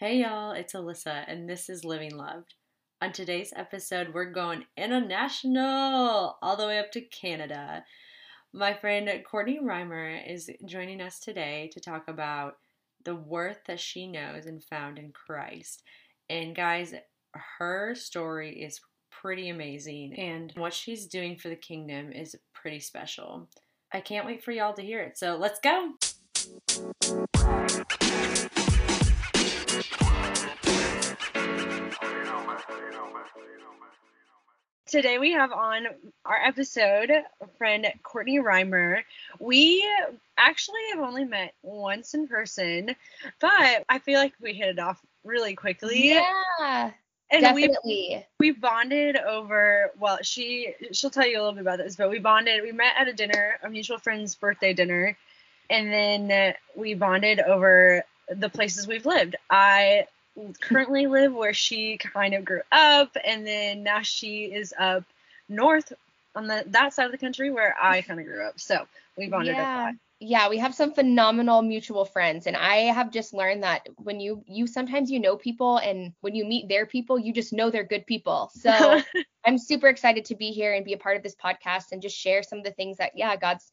Hey y'all, it's Alyssa, and this is Living Loved. On today's episode, we're going international, all the way up to Canada. My friend Courtney Reimer is joining us today to talk about the worth that she knows and found in Christ. And guys, her story is pretty amazing, and what she's doing for the kingdom is pretty special. I can't wait for y'all to hear it, so let's go! Today we have on our episode a friend Courtney Reimer. We actually have only met once in person, but I feel like we hit it off really quickly. Yeah. And definitely. We, we bonded over well, she she'll tell you a little bit about this, but we bonded we met at a dinner, a mutual friend's birthday dinner, and then we bonded over the places we've lived. I currently live where she kind of grew up, and then now she is up north on the that side of the country where I kind of grew up. So we bonded yeah. up. Yeah, we have some phenomenal mutual friends and I have just learned that when you you sometimes you know people and when you meet their people, you just know they're good people. So I'm super excited to be here and be a part of this podcast and just share some of the things that yeah, God's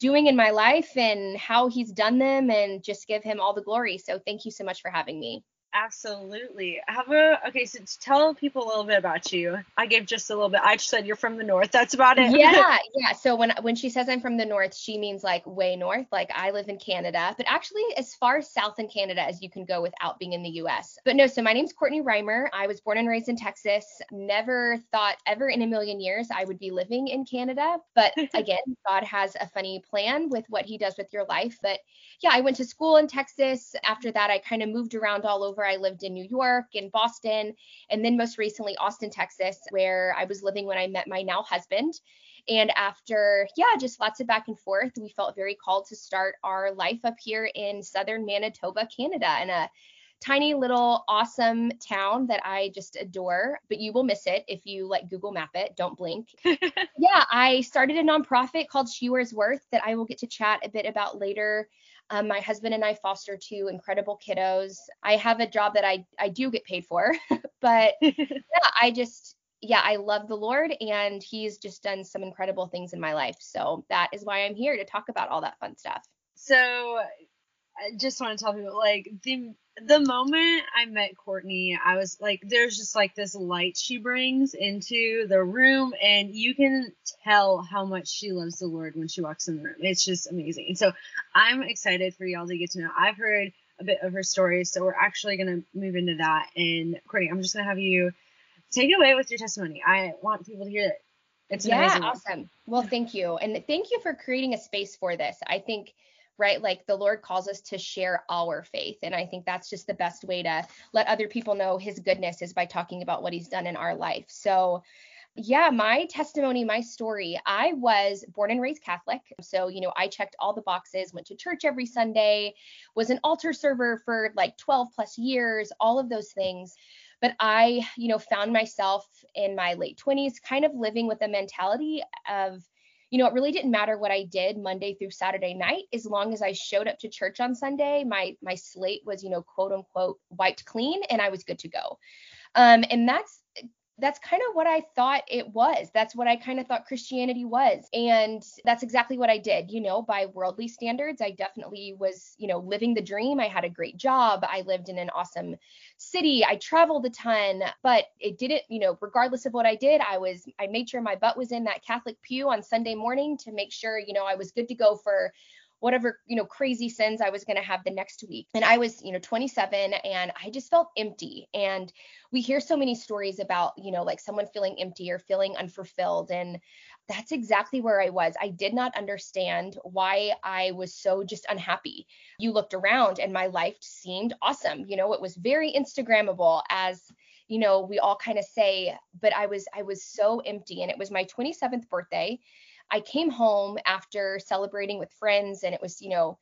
doing in my life and how he's done them and just give him all the glory. So thank you so much for having me. Absolutely. Have a okay. So tell people a little bit about you. I gave just a little bit. I just said you're from the north. That's about it. Yeah, yeah. So when when she says I'm from the north, she means like way north. Like I live in Canada, but actually as far south in Canada as you can go without being in the U.S. But no. So my name's Courtney Reimer. I was born and raised in Texas. Never thought ever in a million years I would be living in Canada. But again, God has a funny plan with what He does with your life. But yeah, I went to school in Texas. After that, I kind of moved around all over. I lived in New York, in Boston, and then most recently Austin, Texas, where I was living when I met my now husband. And after, yeah, just lots of back and forth, we felt very called to start our life up here in southern Manitoba, Canada, in a tiny little awesome town that I just adore, but you will miss it if you like Google map it. Don't blink. yeah, I started a nonprofit called She Wears Worth that I will get to chat a bit about later. Um, my husband and I foster two incredible kiddos. I have a job that I I do get paid for, but yeah, I just yeah, I love the Lord and he's just done some incredible things in my life. So that is why I'm here to talk about all that fun stuff. So I just want to tell people like the the moment I met Courtney, I was like, there's just like this light she brings into the room, and you can tell how much she loves the Lord when she walks in the room. It's just amazing. And so I'm excited for y'all to get to know. I've heard a bit of her story, so we're actually gonna move into that. And Courtney, I'm just gonna have you take it away with your testimony. I want people to hear it. It's yeah, awesome. Well, thank you, and thank you for creating a space for this. I think right? Like the Lord calls us to share our faith. And I think that's just the best way to let other people know his goodness is by talking about what he's done in our life. So, yeah, my testimony, my story, I was born and raised Catholic. So, you know, I checked all the boxes, went to church every Sunday, was an altar server for like 12 plus years, all of those things. But I, you know, found myself in my late 20s kind of living with the mentality of, you know, it really didn't matter what I did Monday through Saturday night as long as I showed up to church on Sunday. My my slate was, you know, quote unquote wiped clean and I was good to go. Um, and that's that's kind of what I thought it was. That's what I kind of thought Christianity was. And that's exactly what I did. You know, by worldly standards, I definitely was, you know, living the dream. I had a great job. I lived in an awesome city. I traveled a ton, but it didn't, you know, regardless of what I did, I was, I made sure my butt was in that Catholic pew on Sunday morning to make sure, you know, I was good to go for whatever you know crazy sins I was going to have the next week. And I was, you know, 27 and I just felt empty. And we hear so many stories about, you know, like someone feeling empty or feeling unfulfilled and that's exactly where I was. I did not understand why I was so just unhappy. You looked around and my life seemed awesome. You know, it was very Instagrammable as you know, we all kind of say, but I was I was so empty and it was my 27th birthday I came home after celebrating with friends and it was, you know,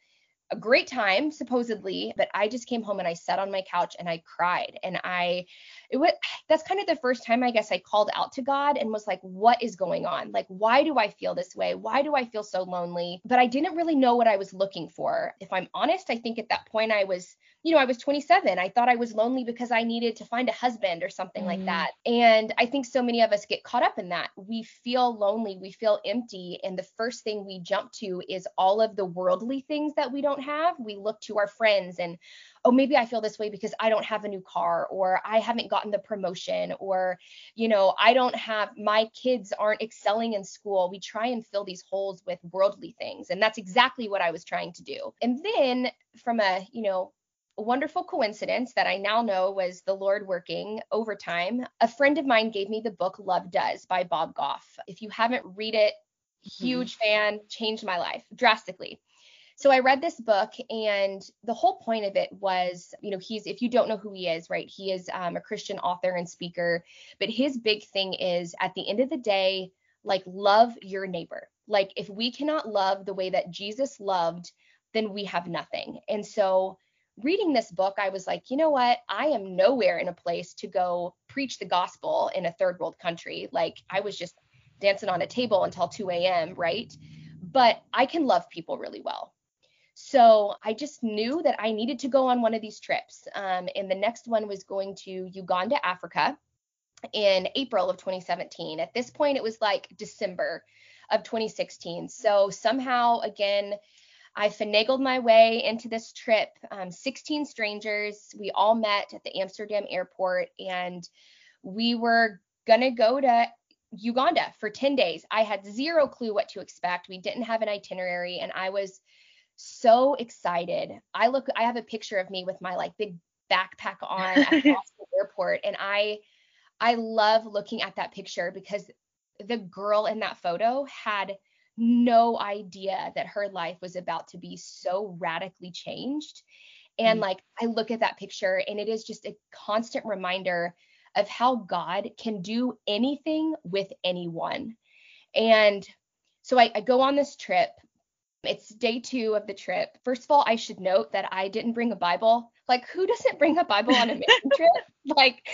a great time supposedly but i just came home and i sat on my couch and i cried. And i it was that's kind of the first time i guess i called out to god and was like what is going on? Like why do i feel this way? Why do i feel so lonely? But i didn't really know what i was looking for. If i'm honest i think at that point i was you know, I was 27. I thought I was lonely because I needed to find a husband or something mm-hmm. like that. And I think so many of us get caught up in that. We feel lonely, we feel empty. And the first thing we jump to is all of the worldly things that we don't have. We look to our friends and, oh, maybe I feel this way because I don't have a new car or I haven't gotten the promotion or, you know, I don't have my kids aren't excelling in school. We try and fill these holes with worldly things. And that's exactly what I was trying to do. And then from a, you know, wonderful coincidence that I now know was the Lord working overtime. A friend of mine gave me the book Love Does by Bob Goff. If you haven't read it, mm-hmm. huge mm-hmm. fan, changed my life drastically. So I read this book, and the whole point of it was, you know, he's, if you don't know who he is, right, he is um, a Christian author and speaker, but his big thing is at the end of the day, like, love your neighbor. Like, if we cannot love the way that Jesus loved, then we have nothing. And so, reading this book, I was like, you know what? I am nowhere in a place to go preach the gospel in a third world country. Like I was just dancing on a table until 2 a.m., right? But I can love people really well. So I just knew that I needed to go on one of these trips. Um, and the next one was going to Uganda, Africa in April of 2017. At this point, it was like December of 2016. So somehow, again, I finagled my way into this trip. Um, 16 strangers. We all met at the Amsterdam airport and we were going to go to Uganda for 10 days. I had zero clue what to expect. We didn't have an itinerary and I was so excited. I look, I have a picture of me with my like big backpack on at the airport and I I love looking at that picture because the girl in that photo had no idea that her life was about to be so radically changed. And mm like I look at that picture and it is just a constant reminder of how God can do anything with anyone. And so I, I go on this trip. It's day two of the trip. First of all, I should note that I didn't bring a Bible. Like, who doesn't bring a Bible on a mission trip? Like,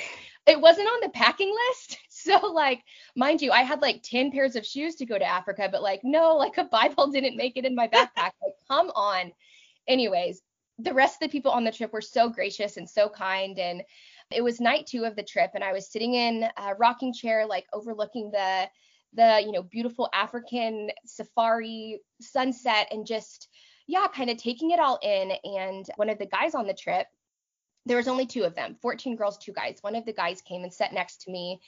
it wasn't on the packing list. So like, mind you, I had like 10 pairs of shoes to go to Africa, but like, no, like a Bible didn't make it in my backpack. Like, come on. Anyways, the rest of the people on the trip were so gracious and so kind. And it was night two of the trip, and I was sitting in a rocking chair, like overlooking the the you know beautiful African safari sunset, and just yeah, kind of taking it all in. And one of the guys on the trip, there was only two of them, 14 girls, two guys. One of the guys came and sat next to me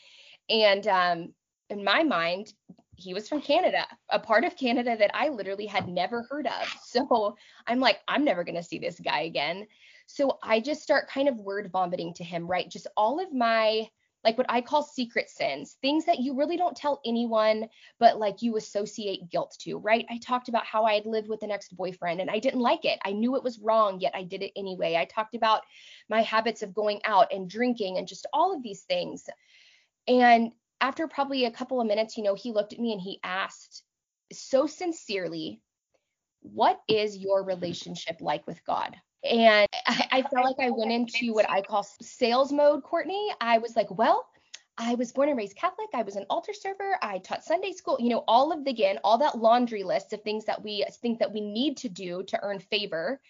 and um, in my mind, he was from Canada, a part of Canada that I literally had never heard of. So I'm like, I'm never going to see this guy again. So I just start kind of word vomiting to him, right? Just all of my, like what I call secret sins, things that you really don't tell anyone, but like you associate guilt to, right? I talked about how I had lived with an ex boyfriend and I didn't like it. I knew it was wrong, yet I did it anyway. I talked about my habits of going out and drinking and just all of these things. And after probably a couple of minutes, you know, he looked at me and he asked so sincerely, What is your relationship like with God? And I, I felt like I went into what I call sales mode, Courtney. I was like, Well, I was born and raised Catholic. I was an altar server. I taught Sunday school. You know, all of the again, all that laundry list of things that we think that we need to do to earn favor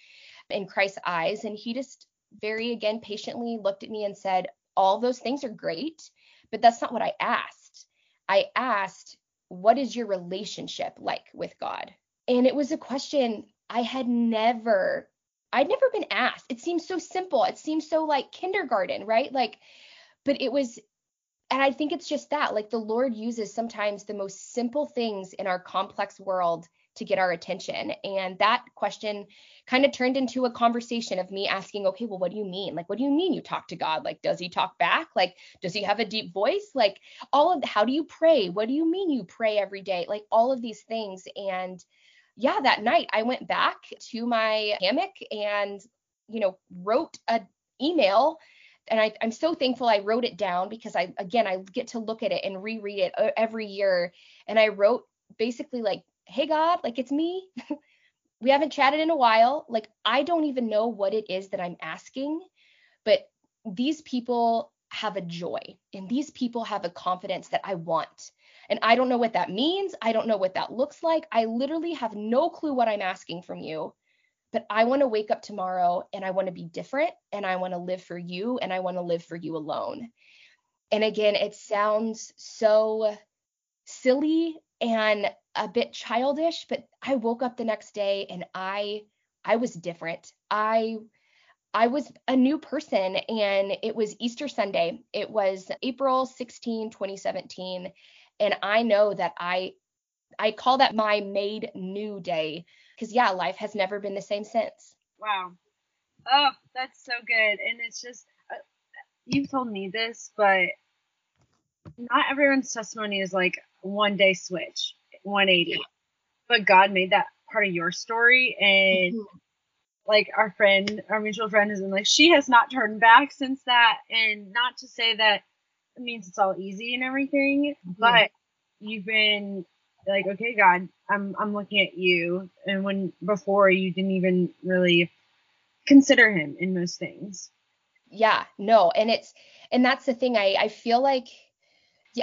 in Christ's eyes. And he just very again patiently looked at me and said, All those things are great. But that's not what I asked. I asked, what is your relationship like with God? And it was a question I had never, I'd never been asked. It seems so simple. It seems so like kindergarten, right? Like, but it was, and I think it's just that, like the Lord uses sometimes the most simple things in our complex world to get our attention. And that question kind of turned into a conversation of me asking, okay, well, what do you mean? Like, what do you mean you talk to God? Like, does he talk back? Like, does he have a deep voice? Like, all of how do you pray? What do you mean you pray every day? Like, all of these things. And yeah, that night I went back to my hammock and, you know, wrote an email and I, am so thankful I wrote it down because I again I get to look at it and reread it uh, every year. And I wrote basically like hey God, like it's me. we haven't chatted in a while. Like I don't even know what it is that I'm asking, but these people have a joy and these people have a confidence that I want. And I don't know what that means. I don't know what that looks like. I literally have no clue what I'm asking from you, but I want to wake up tomorrow and I want to be different and I want to live for you and I want to live for you alone. And again, it sounds so silly and a bit childish, but I woke up the next day and I I was different. I I was a new person and it was Easter Sunday. It was April 16, 2017, and I know that I I call that my made new day because yeah, life has never been the same since. Wow. Oh, that's so good. And it's just uh, you've told me this, but not everyone's testimony is like one day switch, 180. But God made that part of your story and mm-hmm. like our friend, our mutual friend has been like she has not turned back since that and not to say that it means it's all easy and everything, mm-hmm. but you've been like, okay, God, I'm I'm looking at you, and when before you didn't even really consider him in most things. Yeah, no, and it's and that's the thing. I I feel like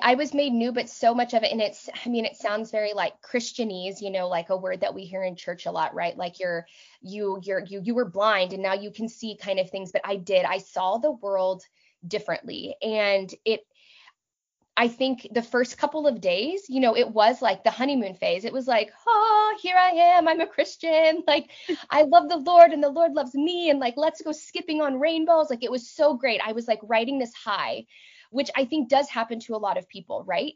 I was made new, but so much of it, and it's, I mean, it sounds very like Christianese, you know, like a word that we hear in church a lot, right? Like you're, you, you're, you, you were blind and now you can see kind of things, but I did, I saw the world differently. And it, I think the first couple of days, you know, it was like the honeymoon phase. It was like, oh, here I am. I'm a Christian. Like, I love the Lord and the Lord loves me. And like, let's go skipping on rainbows. Like, it was so great. I was like riding this high, which I think does happen to a lot of people, right?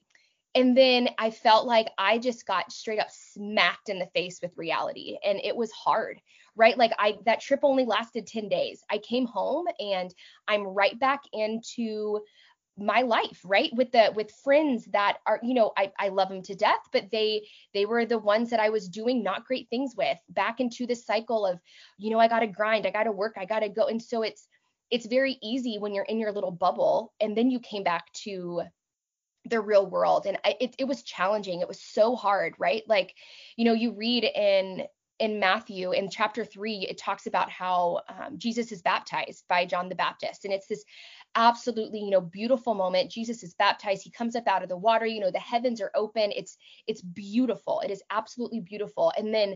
And then I felt like I just got straight up smacked in the face with reality. And it was hard, right? Like, I, that trip only lasted 10 days. I came home and I'm right back into, my life right with the with friends that are you know I, I love them to death but they they were the ones that i was doing not great things with back into the cycle of you know i gotta grind i gotta work i gotta go and so it's it's very easy when you're in your little bubble and then you came back to the real world. And I, it, it was challenging. It was so hard right? Like you know you read in in Matthew in chapter three, it talks about how um, Jesus is baptized by John the Baptist. And it's this absolutely you know beautiful moment. Jesus is baptized. He comes up out of the water. You know the heavens are open. It's it's beautiful. It is absolutely beautiful. And then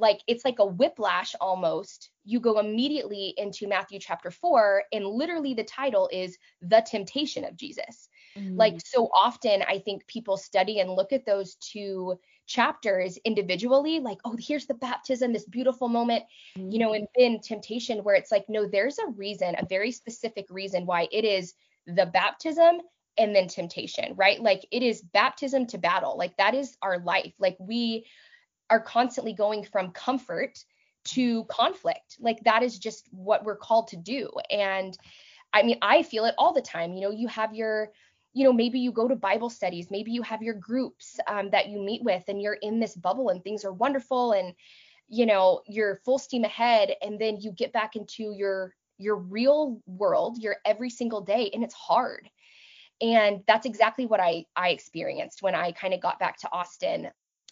like it's like a whiplash almost you go immediately into matthew chapter 4 and literally the title is the temptation of jesus mm-hmm. like so often i think people study and look at those two chapters individually like oh here's the baptism this beautiful moment mm-hmm. you know and then temptation where it's like no there's a reason a very specific reason why it is the baptism and then temptation right like it is baptism to battle like that is our life like we are constantly going from comfort to conflict. Like that is just what we're called to do. And i mean i feel it all the time. You know you have your you know maybe you go to bible studies maybe you have your groups um, that you meet with and you're in this bubble and things are wonderful and you know you're full steam ahead and then you get back into your your real world your every single day and it's hard. And that's exactly what i i experienced when i kind of got back to austin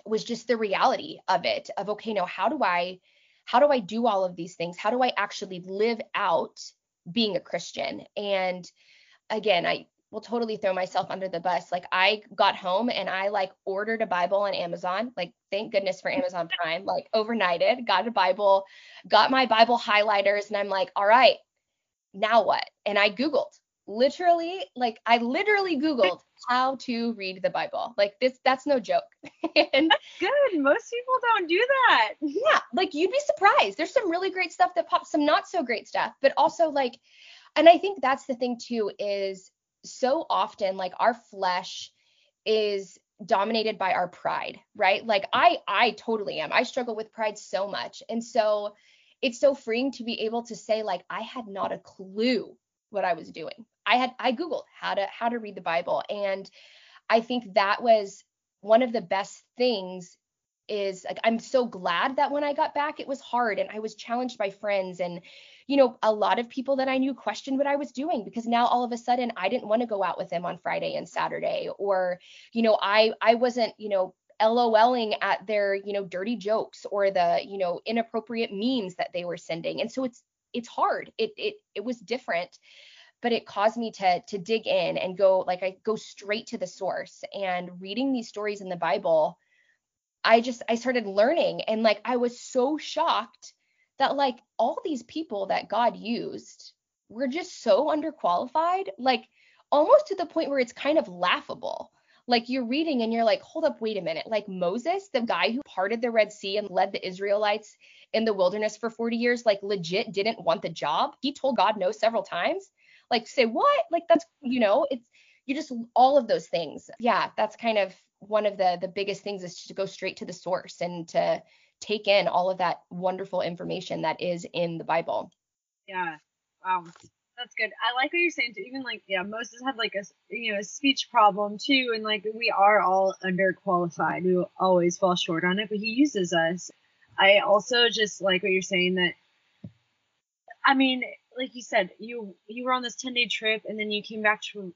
was just the reality of it of okay now how do i how do i do all of these things how do i actually live out being a christian and again i will totally throw myself under the bus. Like I got home and I like ordered a Bible on Amazon. Like thank goodness for Amazon Prime. Like overnighted, got a Bible, got my Bible highlighters and I'm like, "All right, now what?" And I googled. Literally, like I literally googled how to read the Bible. Like this that's no joke. and that's good. Most people don't do that. Yeah, like you'd be surprised. There's some really great stuff that pops, some not so great stuff, but also like and I think that's the thing too is so often like our flesh is dominated by our pride, right? Like I I totally am. I struggle with pride so much. And so it's so freeing to be able to say like I had not a clue what I was doing. I had I googled how to how to read the Bible and I think that was one of the best things is like I'm so glad that when I got back it was hard and I was challenged by friends and you know, a lot of people that I knew questioned what I was doing because now all of a sudden I didn't want to go out with them on Friday and Saturday or, you know, I I wasn't, you know, LOLing at their, you know, dirty jokes or the, you know, inappropriate memes that they were sending. And so it's it's hard. It it it was different but it caused me to to dig in and go like I go straight to the source and reading these stories in the Bible I just I started learning and like I was so shocked that like all these people that God used were just so underqualified, like almost to the point where it's kind of laughable. Like you're reading and you're like, hold up, wait a minute. Like Moses, the guy who parted the Red Sea and led the Israelites in the wilderness for 40 years, like legit didn't want the job. He told God no several times. Like, say what? Like that's, you know, it's you just all of those things. Yeah, that's kind of one of the the biggest things is to go straight to the source and to take in all of that wonderful information that is in the Bible. Yeah. Wow. That's good. I like what you're saying too. Even like, yeah, Moses had like a you know a speech problem too, and like we are all underqualified. We always fall short on it, but he uses us. I also just like what you're saying that. I mean, like you said, you you were on this 10 day trip, and then you came back to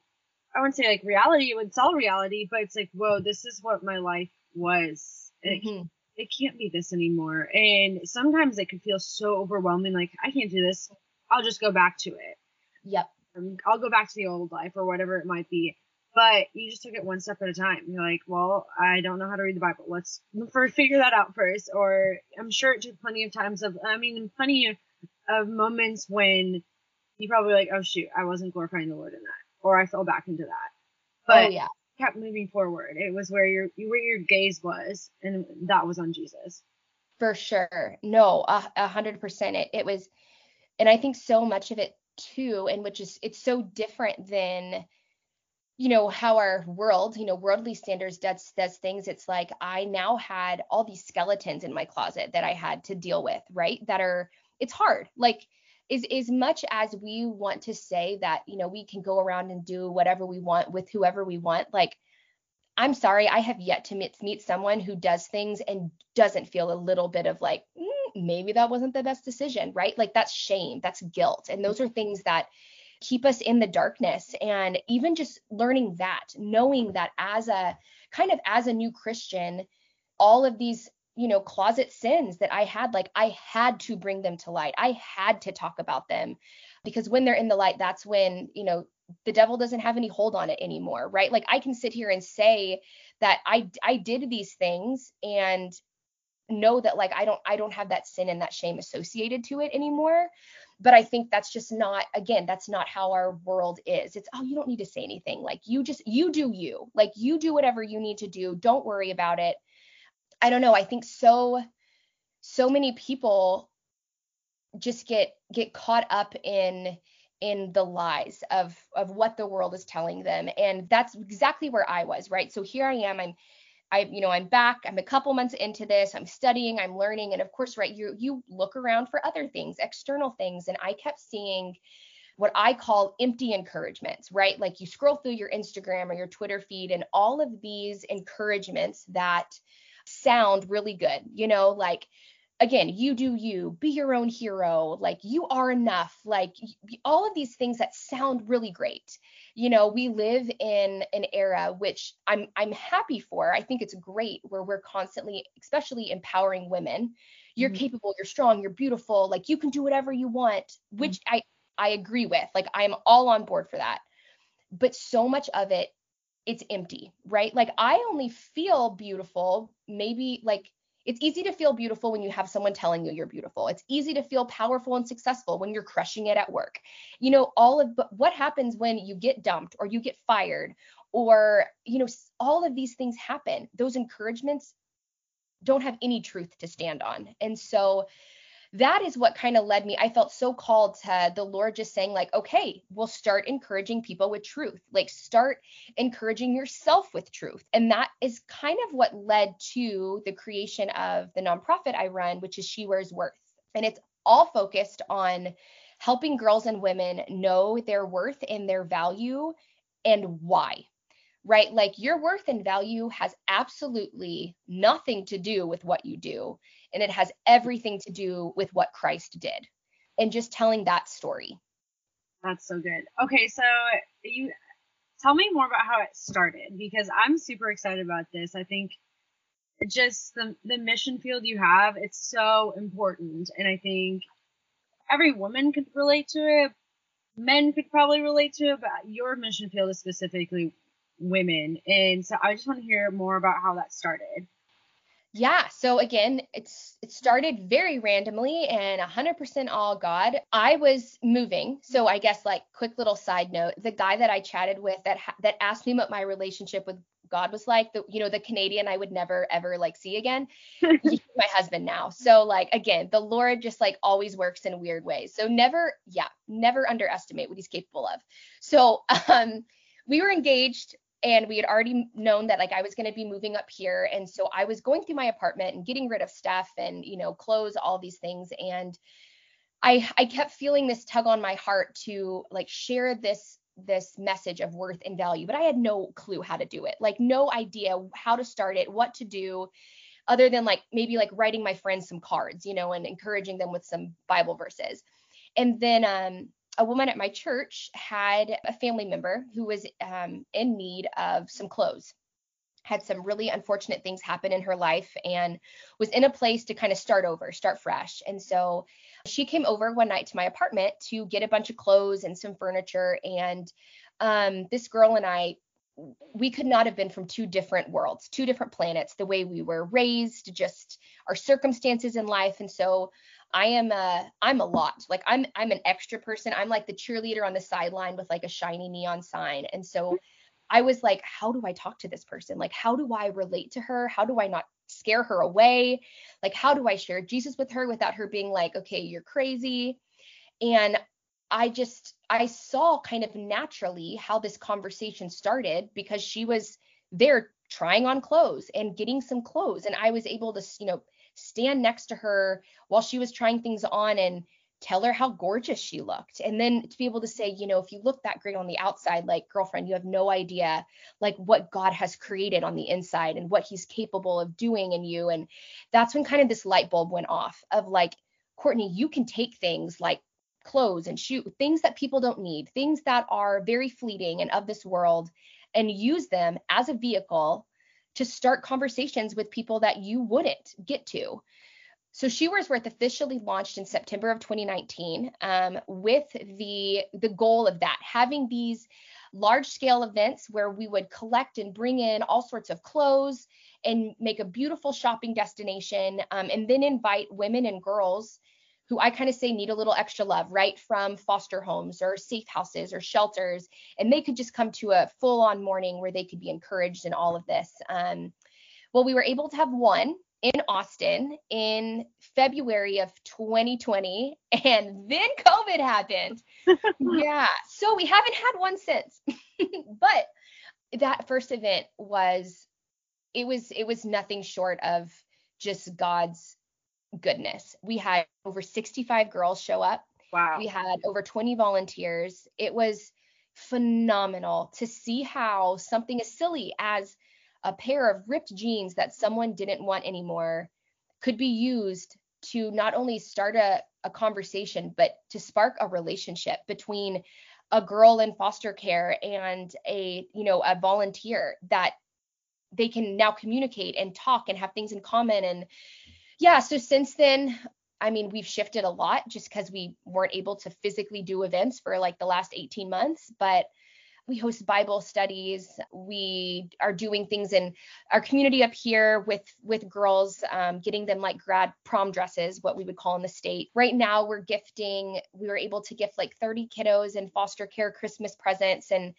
I wouldn't say like reality. It's all reality, but it's like, whoa, this is what my life was. Mm-hmm. It, it can't be this anymore. And sometimes it can feel so overwhelming. Like I can't do this. I'll just go back to it. Yep. Um, I'll go back to the old life or whatever it might be. But you just took it one step at a time. You're like, well, I don't know how to read the Bible. Let's first figure that out first. Or I'm sure it took plenty of times of, I mean, plenty of, of moments when you probably like, oh shoot, I wasn't glorifying the Lord in that or I fell back into that. Oh, but oh, yeah. kept moving forward. It was where your where your gaze was, and that was on Jesus. For sure. No, a hundred percent. It it was, and I think so much of it too, and which is it's so different than you know how our world you know worldly standards does does things it's like i now had all these skeletons in my closet that i had to deal with right that are it's hard. Like is as much as we want to say that you know we can go around and do whatever we want with whoever we want like i'm sorry i have yet to meet, meet someone who does things and doesn't feel a little bit of like mm, maybe that wasn't the best decision right? Like that's shame that's guilt. And those are things that keep us in the darkness. And even just learning that knowing that as a kind of as a new christian all of these you know closet sins that i had like i had to bring them to light. I had to talk about them because when they're in the light that's when you know the devil doesn't have any hold on it anymore right? Like i can sit here and say that i i did these things and know that like i don't i don't have that sin and that shame associated to it anymore. But i think that's just not again that's not how our world is. It's oh you don't need to say anything. Like you just you do you. Like you do whatever you need to do. Don't worry about it I don't know. I think so so many people just get get caught up in in the lies of of what the world is telling them and that's exactly where I was right so here I am I'm I you know I'm back I'm a couple months into this I'm studying I'm learning and of course right you you look around for other things external things and I kept seeing what I call empty encouragements right like you scroll through your Instagram or your Twitter feed and all of these encouragements that sound really good. You know, like again, you do you, be your own hero, like you are enough, like all of these things that sound really great. You know, we live in an era which I'm I'm happy for. I think it's great where we're constantly especially empowering women. You're mm-hmm. capable, you're strong, you're beautiful, like you can do whatever you want, which mm-hmm. I I agree with. Like I'm all on board for that. But so much of it it's empty, right? Like I only feel beautiful maybe like it's easy to feel beautiful when you have someone telling you you're beautiful. It's easy to feel powerful and successful when you're crushing it at work. You know, all of but what happens when you get dumped or you get fired or you know all of these things happen. Those encouragements don't have any truth to stand on. And so that is what kind of led me. I felt so called to the Lord just saying, like, okay, we'll start encouraging people with truth, like, start encouraging yourself with truth. And that is kind of what led to the creation of the nonprofit I run, which is She Wears Worth. And it's all focused on helping girls and women know their worth and their value and why right? Like your worth and value has absolutely nothing to do with what you do and it has everything to do with what Christ did and just telling that story. That's so good. Okay, so you tell me more about how it started because I'm super excited about this. I think just the the mission field you have, it's so important and I think every woman could relate to it. Men could probably relate to it, but your mission field is specifically women. And so I just want to hear more about how that started. yeah. So again it's it started very randomly and 100% all god. I was moving. So i guess like quick little side note the guy that i chatted with that that asked me what my relationship with god was like the you know the canadian i would never ever like see again he's my husband now. So like again the lord just like always works in weird ways. So never yeah never underestimate what he's capable of. So um we were engaged and we had already known that like I was going to be moving up here. And so I was going through my apartment and getting rid of stuff and you know clothes all these things. And I I kept feeling this tug on my heart to like share this this message of worth and value but I had no clue how to do it. Like no idea how to start it what to do other than like maybe like writing my friends some cards you know and encouraging them with some bible verses. And then um a woman at my church had a family member who was um, in need of some clothes had some really unfortunate things happen in her life and was in a place to kind of start over, start fresh. And so she came over one night to my apartment to get a bunch of clothes and some furniture. And um, this girl and I, we could not have been from two different worlds, two different planets, the way we were raised, just our circumstances in life. And so I am a I'm a lot. Like I'm I'm an extra person. I'm like the cheerleader on the sideline with like a shiny neon sign. And so I was like, how do I talk to this person? Like how do I relate to her? How do I not scare her away? Like how do I share Jesus with her without her being like, okay, you're crazy? And I just I saw kind of naturally how this conversation started because she was there trying on clothes and getting some clothes and I was able to, you know, stand next to her while she was trying things on and tell her how gorgeous she looked. And then to be able to say you know if you look that great on the outside like girlfriend you have no idea like what god has created on the inside and what he's capable of doing in you. And that's when kind of this light bulb went off of like courtney you can take things like clothes and shoot things that people don't need things that are very fleeting and of this world and use them as a vehicle to start conversations with people that you wouldn't get to. So She Wears Worth officially launched in September of 2019 um, with the the goal of that having these large scale events where we would collect and bring in all sorts of clothes and make a beautiful shopping destination um, and then invite women and girls who I kind of say need a little extra love, right? From foster homes or safe houses or shelters. And they could just come to a full on morning where they could be encouraged in all of this. Um, well, we were able to have one in Austin in February of 2020, and then COVID happened. yeah. So we haven't had one since. but that first event was it was it was nothing short of just God's goodness. We had over 65 girls show up. Wow. We had over 20 volunteers. It was phenomenal to see how something as silly as a pair of ripped jeans that someone didn't want anymore could be used to not only start a, a conversation, but to spark a relationship between a girl in foster care and a, you know, a volunteer that they can now communicate and talk and have things in common and yeah, so since then, I mean, we've shifted a lot just because we weren't able to physically do events for like the last 18 months, but we host bible studies. We are doing things in our community up here with with girls um, getting them like grad prom dresses what we would call in the state. Right now we're gifting we were able to gift like 30 kiddos and foster care christmas presents. And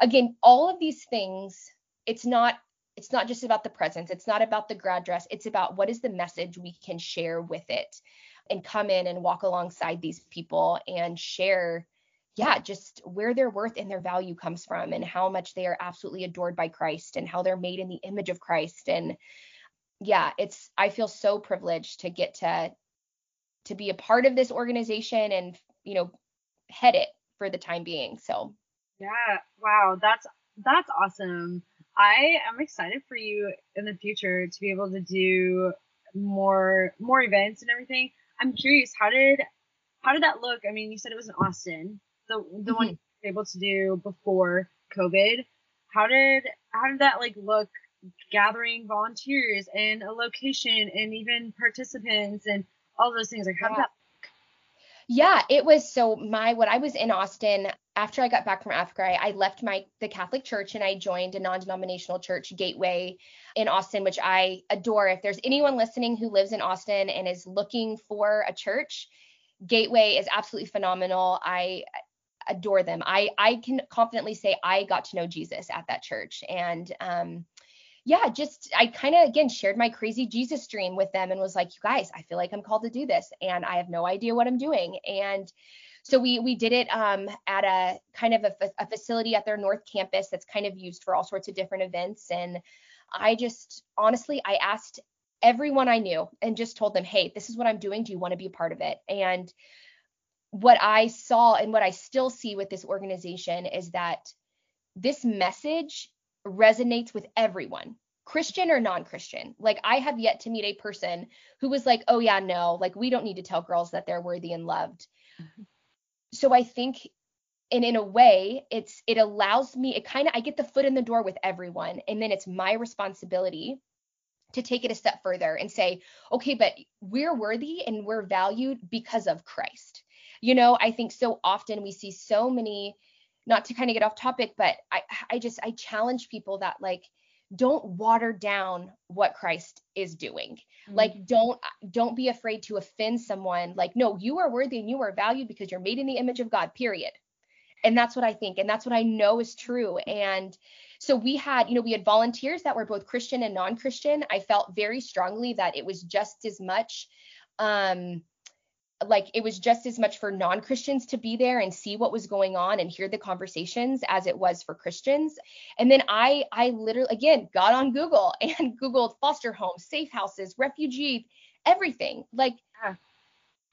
again all of these things it's not it's not just about the presents, it's not about the grad dress it's about what is the message we can share with it and come in and walk alongside these people and share yeah just where their worth and their value comes from and how much they are absolutely adored by christ and how they're made in the image of christ. And yeah it's i feel so privileged to get to to be a part of this organization and you know head it for the time being. So yeah. Wow. That's that's awesome I am excited for you in the future to be able to do more more events and everything. I'm curious, how did how did that look? I mean, you said it was in Austin, the the mm-hmm. one you were able to do before COVID. How did how did that like look? Gathering volunteers and a location and even participants and all those things. Like, how yeah. did that Yeah, it was so my when I was in Austin after I got back from Africa, I, I left my the Catholic Church and I joined a non-denominational church, Gateway, in Austin, which I adore. If there's anyone listening who lives in Austin and is looking for a church, Gateway is absolutely phenomenal. I adore them. I I can confidently say I got to know Jesus at that church, and um, yeah, just I kind of again shared my crazy Jesus dream with them and was like, you guys, I feel like I'm called to do this, and I have no idea what I'm doing, and so we we did it um, at a kind of a, a facility at their North Campus that's kind of used for all sorts of different events, and I just honestly I asked everyone I knew and just told them, hey, this is what I'm doing. Do you want to be a part of it? And what I saw and what I still see with this organization is that this message resonates with everyone, Christian or non Christian. Like, I have yet to meet a person who was like, oh, yeah, no, like, we don't need to tell girls that they're worthy and loved. Mm-hmm. So I think. And in a way, it's it allows me, it kind of I get the foot in the door with everyone. And then it's my responsibility to take it a step further and say, okay, but we're worthy and we're valued because of Christ. You know, I think so often we see so many, not to kind of get off topic, but I, I just, I challenge people that like, don't water down what Christ is doing. Mm-hmm. Like don't don't be afraid to offend someone. Like no, you are worthy and you are valued because you're made in the image of God. Period. And that's what I think and that's what I know is true and so we had, you know, we had volunteers that were both Christian and non-Christian. I felt very strongly that it was just as much um like it was just as much for non-Christians to be there and see what was going on and hear the conversations as it was for Christians. And then I I literally again got on Google and googled foster homes, safe houses, refugee, everything. Like yeah.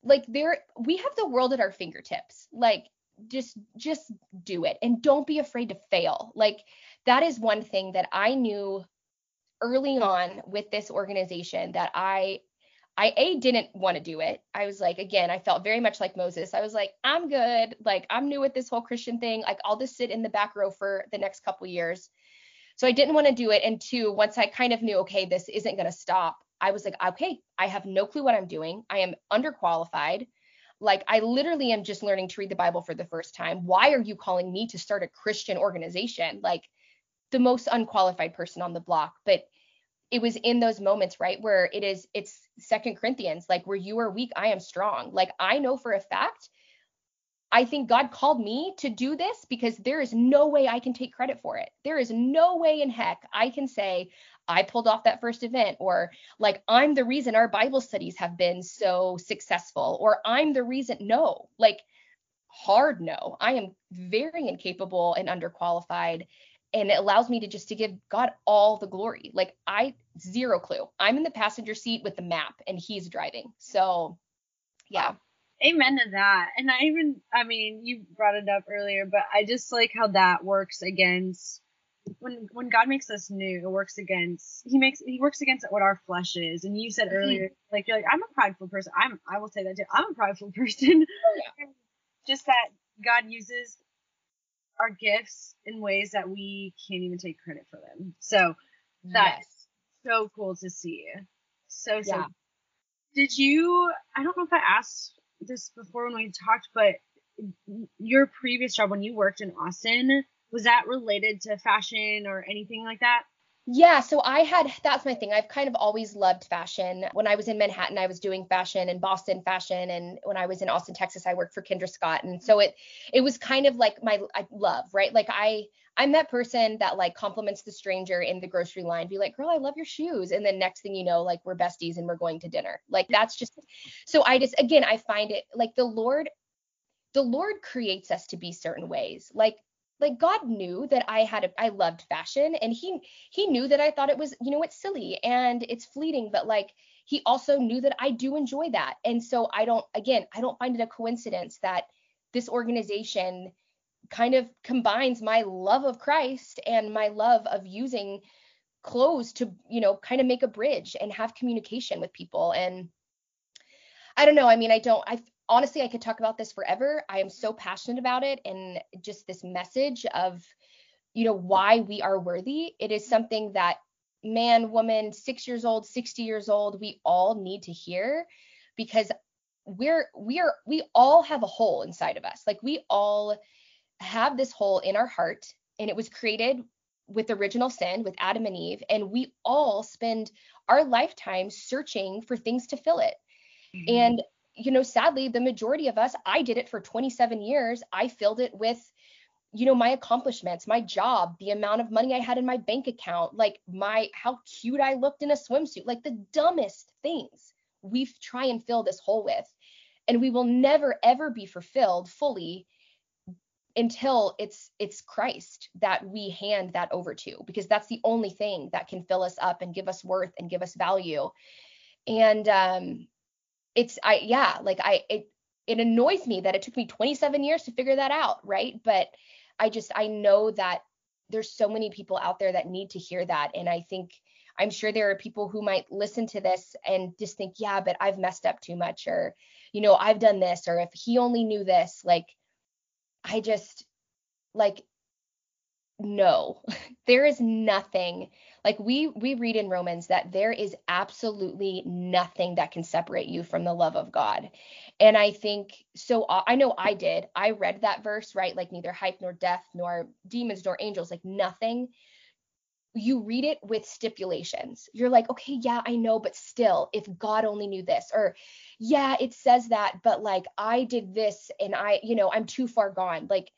like there we have the world at our fingertips. Like just just do it and don't be afraid to fail. Like that is one thing that I knew early on with this organization that I I a didn't want to do it. I was like again, I felt very much like Moses. I was like, I'm good. Like I'm new with this whole Christian thing. Like I'll just sit in the back row for the next couple years. So I didn't want to do it. And two, once I kind of knew, okay, this isn't going to stop, I was like, okay, I have no clue what I'm doing. I am underqualified. Like I literally am just learning to read the Bible for the first time. Why are you calling me to start a Christian organization? Like the most unqualified person on the block. But it was in those moments, right, where it is, it's Second Corinthians, like where you are weak, I am strong. Like I know for a fact, I think God called me to do this because there is no way I can take credit for it. There is no way in heck I can say I pulled off that first event or like I'm the reason our Bible studies have been so successful or I'm the reason. No, like hard no. I am very incapable and underqualified and it allows me to just to give God all the glory. Like I zero clue. I'm in the passenger seat with the map and he's driving. So yeah. Amen to that. And I even I mean, you brought it up earlier, but I just like how that works against when when God makes us new, it works against he makes he works against what our flesh is. And you said mm-hmm. earlier, like you're like, I'm a prideful person. I'm I will say that too. I'm a prideful person. Oh, yeah. just that God uses our gifts in ways that we can't even take credit for them. So that's yes. so cool to see. So so. Yeah. Did you? I don't know if I asked this before when we talked, but your previous job when you worked in Austin was that related to fashion or anything like that? Yeah, so I had that's my thing. I've kind of always loved fashion. When I was in Manhattan, I was doing fashion and Boston fashion, and when I was in Austin, Texas, I worked for Kendra Scott, and so it it was kind of like my I love, right? Like I I'm that person that like compliments the stranger in the grocery line, be like, "Girl, I love your shoes," and then next thing you know, like we're besties and we're going to dinner. Like that's just so I just again I find it like the Lord the Lord creates us to be certain ways. Like like God knew that I had a, I loved fashion and he he knew that I thought it was you know it's silly and it's fleeting but like he also knew that I do enjoy that. And so I don't again I don't find it a coincidence that this organization kind of combines my love of Christ and my love of using clothes to you know kind of make a bridge and have communication with people. And I don't know I mean I don't I honestly, I could talk about this forever. I am so passionate about it and just this message of, you know, why we are worthy. It is something that man, woman, six years old, 60 years old, we all need to hear because we're we're we all have a hole inside of us. Like we all have this hole in our heart and it was created with original sin with Adam and Eve and we all spend our lifetime searching for things to fill it. Mm-hmm. And you know, sadly, the majority of us, I did it for 27 years. I filled it with you know my accomplishments my job the amount of money i had in my bank account like my how cute i looked in a swimsuit like the dumbest things we try and fill this hole with and we will never ever be fulfilled fully until it's it's Christ that we hand that over to because that's the only thing that can fill us up and give us worth and give us value and um it's i yeah like i it it annoys me that it took me 27 years to figure that out right? But i just i know that there's so many people out there that need to hear that. And i think i'm sure there are people who might listen to this and just think yeah but i've messed up too much or you know i've done this or if he only knew this like I just like no there is nothing like we we read in romans that there is absolutely nothing that can separate you from the love of god and i think so uh, i know i did i read that verse right like neither height nor death nor demons nor angels like nothing you read it with stipulations. You're like, okay, yeah, I know, but still, if God only knew this, or yeah, it says that, but like I did this and I, you know, I'm too far gone. Like,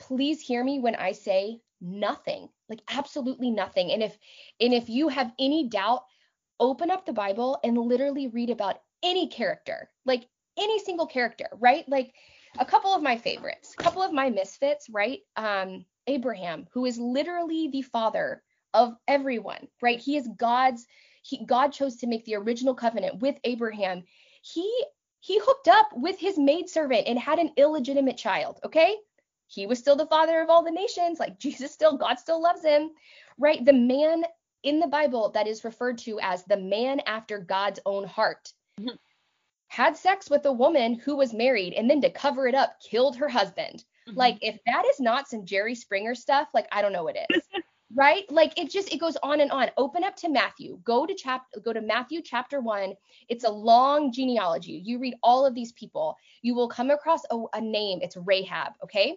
please hear me when I say nothing, like absolutely nothing. And if, and if you have any doubt, open up the Bible and literally read about any character, like any single character, right? Like a couple of my favorites, a couple of my misfits, right? Um, Abraham, who is literally the father of everyone, right? He is God's he God chose to make the original covenant with Abraham. He he hooked up with his maidservant and had an illegitimate child, okay? He was still the father of all the nations, like Jesus still God still loves him, right? The man in the Bible that is referred to as the man after God's own heart. Mm-hmm. Had sex with a woman who was married and then to cover it up killed her husband. Mm-hmm. Like if that is not some Jerry Springer stuff, like I don't know what is. right? Like it just it goes on and on. Open up to Matthew. Go to chapter go to Matthew chapter 1. It's a long genealogy. You read all of these people. You will come across a, a name. It's Rahab, okay?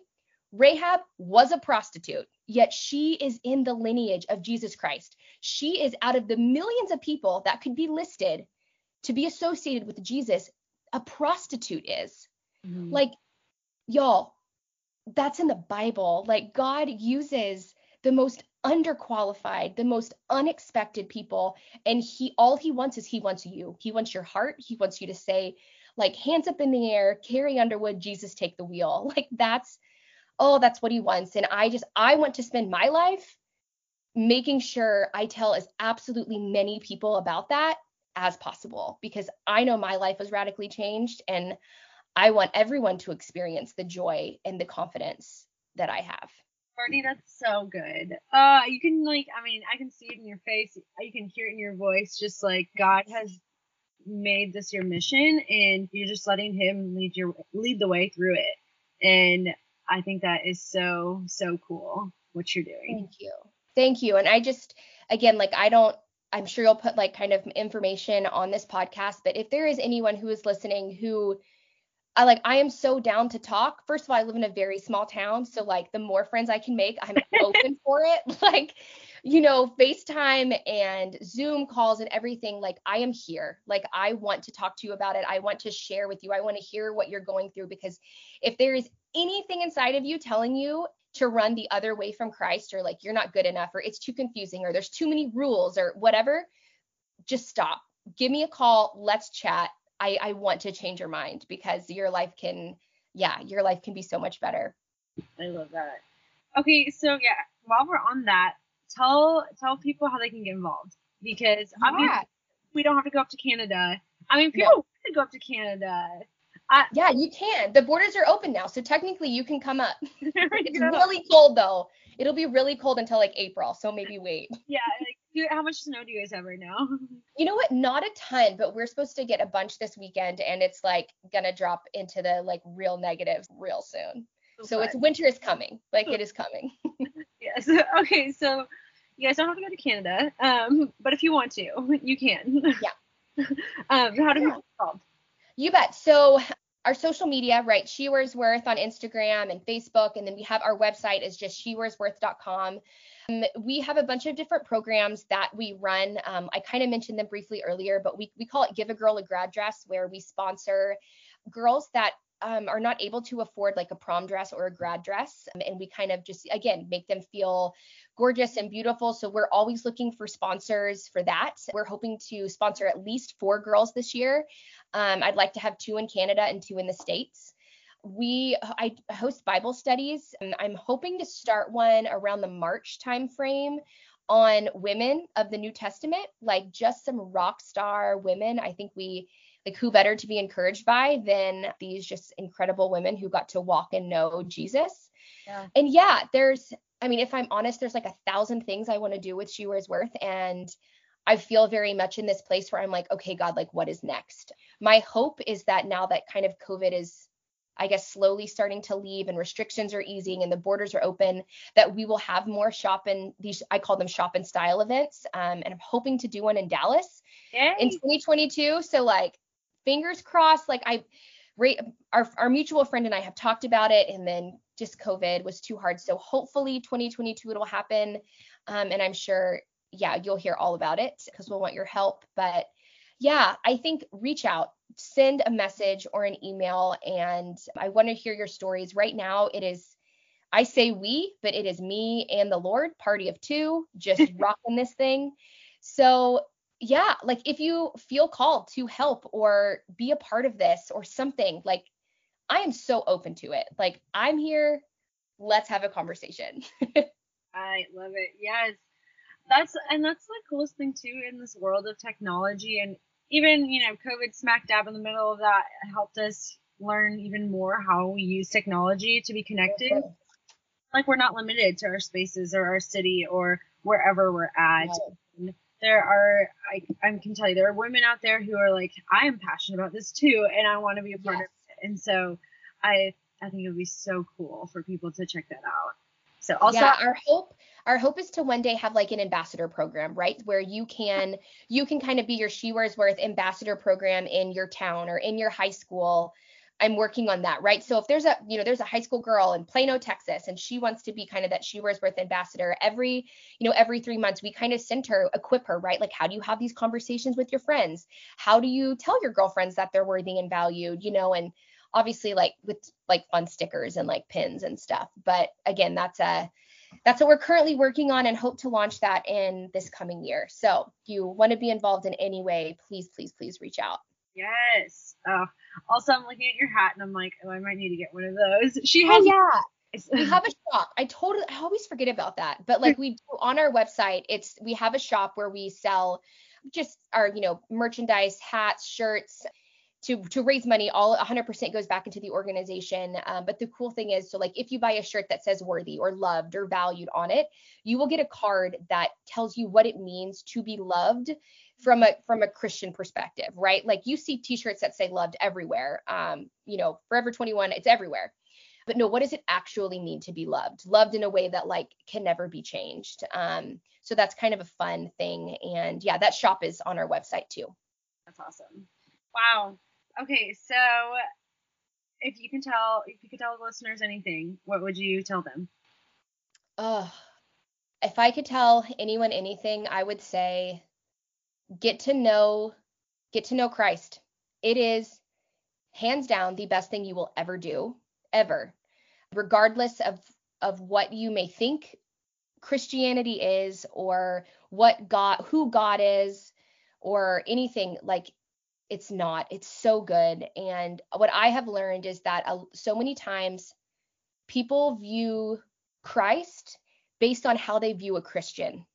Rahab was a prostitute, yet she is in the lineage of Jesus Christ. She is out of the millions of people that could be listed to be associated with Jesus, a prostitute is. Mm-hmm. Like, y'all, that's in the Bible. Like God uses the most underqualified, the most unexpected people and he all he wants is he wants you. He wants your heart. He wants you to say like hands up in the air, Carrie Underwood, Jesus take the wheel. Like that's oh, that's what he wants and I just I want to spend my life making sure I tell as absolutely many people about that as possible because I know my life was radically changed and I want everyone to experience the joy and the confidence that I have. Courtney, that's so good. Uh, you can like, I mean, I can see it in your face. You can hear it in your voice. Just like God has made this your mission, and you're just letting Him lead your lead the way through it. And I think that is so so cool what you're doing. Thank you, thank you. And I just, again, like I don't. I'm sure you'll put like kind of information on this podcast, but if there is anyone who is listening who I like I am so down to talk. First of all, I live in a very small town, so like the more friends I can make, I'm open for it. Like, you know, FaceTime and Zoom calls and everything, like I am here. Like I want to talk to you about it. I want to share with you. I want to hear what you're going through because if there is anything inside of you telling you to run the other way from Christ or like you're not good enough or it's too confusing or there's too many rules or whatever, just stop. Give me a call. Let's chat I, I want to change your mind because your life can, yeah, your life can be so much better. I love that. Okay, so yeah, while we're on that, tell tell people how they can get involved because yeah. obviously we don't have to go up to Canada. I mean, people no. can go up to Canada. I, yeah, you can. The borders are open now, so technically you can come up. it's really cold though. It'll be really cold until like April, so maybe wait. Yeah, like, how much snow do you guys have right now? You know what? Not a ton, but we're supposed to get a bunch this weekend, and it's like gonna drop into the like real negatives real soon. So, so it's winter is coming. Like it is coming. yes. Okay. So you guys don't have to go to Canada, um, but if you want to, you can. Yeah. um, how do yeah. people? You bet. So our social media, right? She Wears Worth on Instagram and Facebook, and then we have our website is just shewearsworth.com. Um, we have a bunch of different programs that we run. Um, I kind of mentioned them briefly earlier, but we we call it Give a Girl a Grad Dress, where we sponsor girls that um, are not able to afford like a prom dress or a grad dress. Um, and we kind of just, again, make them feel gorgeous and beautiful. So we're always looking for sponsors for that. We're hoping to sponsor at least four girls this year. Um, I'd like to have two in Canada and two in the States. We I host Bible studies and I'm hoping to start one around the March timeframe on women of the New Testament, like just some rock star women. I think we like who better to be encouraged by than these just incredible women who got to walk and know Jesus. Yeah. And yeah, there's I mean, if I'm honest, there's like a thousand things I want to do with She Wears Worth. And I feel very much in this place where I'm like, okay, God, like what is next? My hope is that now that kind of COVID is, I guess, slowly starting to leave and restrictions are easing and the borders are open, that we will have more shop and these, I call them shop and style events. Um, and I'm hoping to do one in Dallas Yay. in 2022. So like fingers crossed. Like I, our our mutual friend and I have talked about it, and then just COVID was too hard. So hopefully 2022 it will happen, um, and I'm sure yeah you'll hear all about it because we'll want your help. But yeah, I think reach out, send a message or an email, and I want to hear your stories. Right now it is. I say we, but it is me and the Lord, party of two, just rocking this thing. So yeah, like if you feel called to help or be a part of this or something, like I am so open to it. Like I'm here, let's have a conversation. I love it. Yes. That's and that's the coolest thing too in this world of technology and even, you know, COVID smack dab in the middle of that helped us learn even more how we use technology to be connected. Like we're not limited to our spaces or our city or wherever we're at there are I, I can tell you there are women out there who are like I am passionate about this too and I want to be a part yes. of it and so I I think it would be so cool for people to check that out. So also yeah, our hope our hope is to one day have like an ambassador program, right? Where you can you can kind of be your She Wears Worth ambassador program in your town or in your high school I'm working on that, right? So if there's a, you know, there's a high school girl in Plano, Texas, and she wants to be kind of that She Wears Worth ambassador, every, you know, every three months we kind of send her, equip her, right? Like, how do you have these conversations with your friends? How do you tell your girlfriends that they're worthy and valued, you know, and obviously like with like fun stickers and like pins and stuff. But again, that's a, that's what we're currently working on and hope to launch that in this coming year. So if you want to be involved in any way, please, please, please reach out. Yes. Uh, also, I'm looking at your hat and I'm like, oh, I might need to get one of those. She has. Oh, yeah. we have a shop. I totally, I always forget about that. But like we do on our website, it's we have a shop where we sell just our, you know, merchandise, hats, shirts, to to raise money all 100% goes back into the organization um, but the cool thing is so like if you buy a shirt that says worthy or loved or valued on it you will get a card that tells you what it means to be loved from a from a Christian perspective, right? Like you see t-shirts that say loved everywhere. Um, you know, Forever 21, it's everywhere. But no, what does it actually mean to be loved? Loved in a way that like can never be changed. Um, so that's kind of a fun thing. And yeah, that shop is on our website too. That's awesome. Wow. Okay, so if you can tell if you could tell the listeners anything, what would you tell them? If I could tell anyone anything, I would say get to know get to know Christ. It is hands down the best thing you will ever do ever regardless of of what you may think Christianity is or what God who God is or anything like it's not it's so good and what I have learned is that uh, so many times people view Christ based on how they view a Christian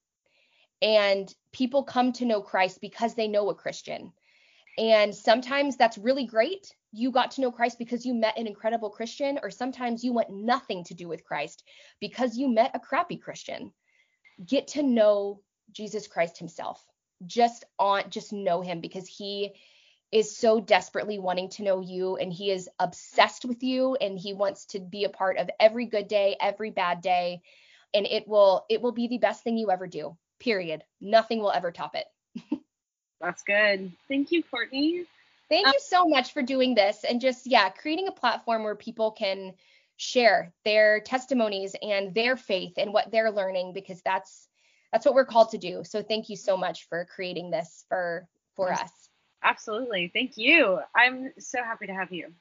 and people come to know Christ because they know a Christian. And sometimes that's really great. You got to know Christ because you met an incredible Christian, or sometimes you want nothing to do with Christ because you met a crappy Christian. Get to know Jesus Christ himself. Just on just know him because he is so desperately wanting to know you and he is obsessed with you and he wants to be a part of every good day, every bad day and it will it will be the best thing you ever do period. Nothing will ever top it. That's good. Thank you, Courtney. Thank um, you so much for doing this and just, yeah, creating a platform where people can share their testimonies and their faith and what they're learning because that's that's what we're called to do. So thank you so much for creating this for for us. Absolutely. Thank you. I'm so happy to have you.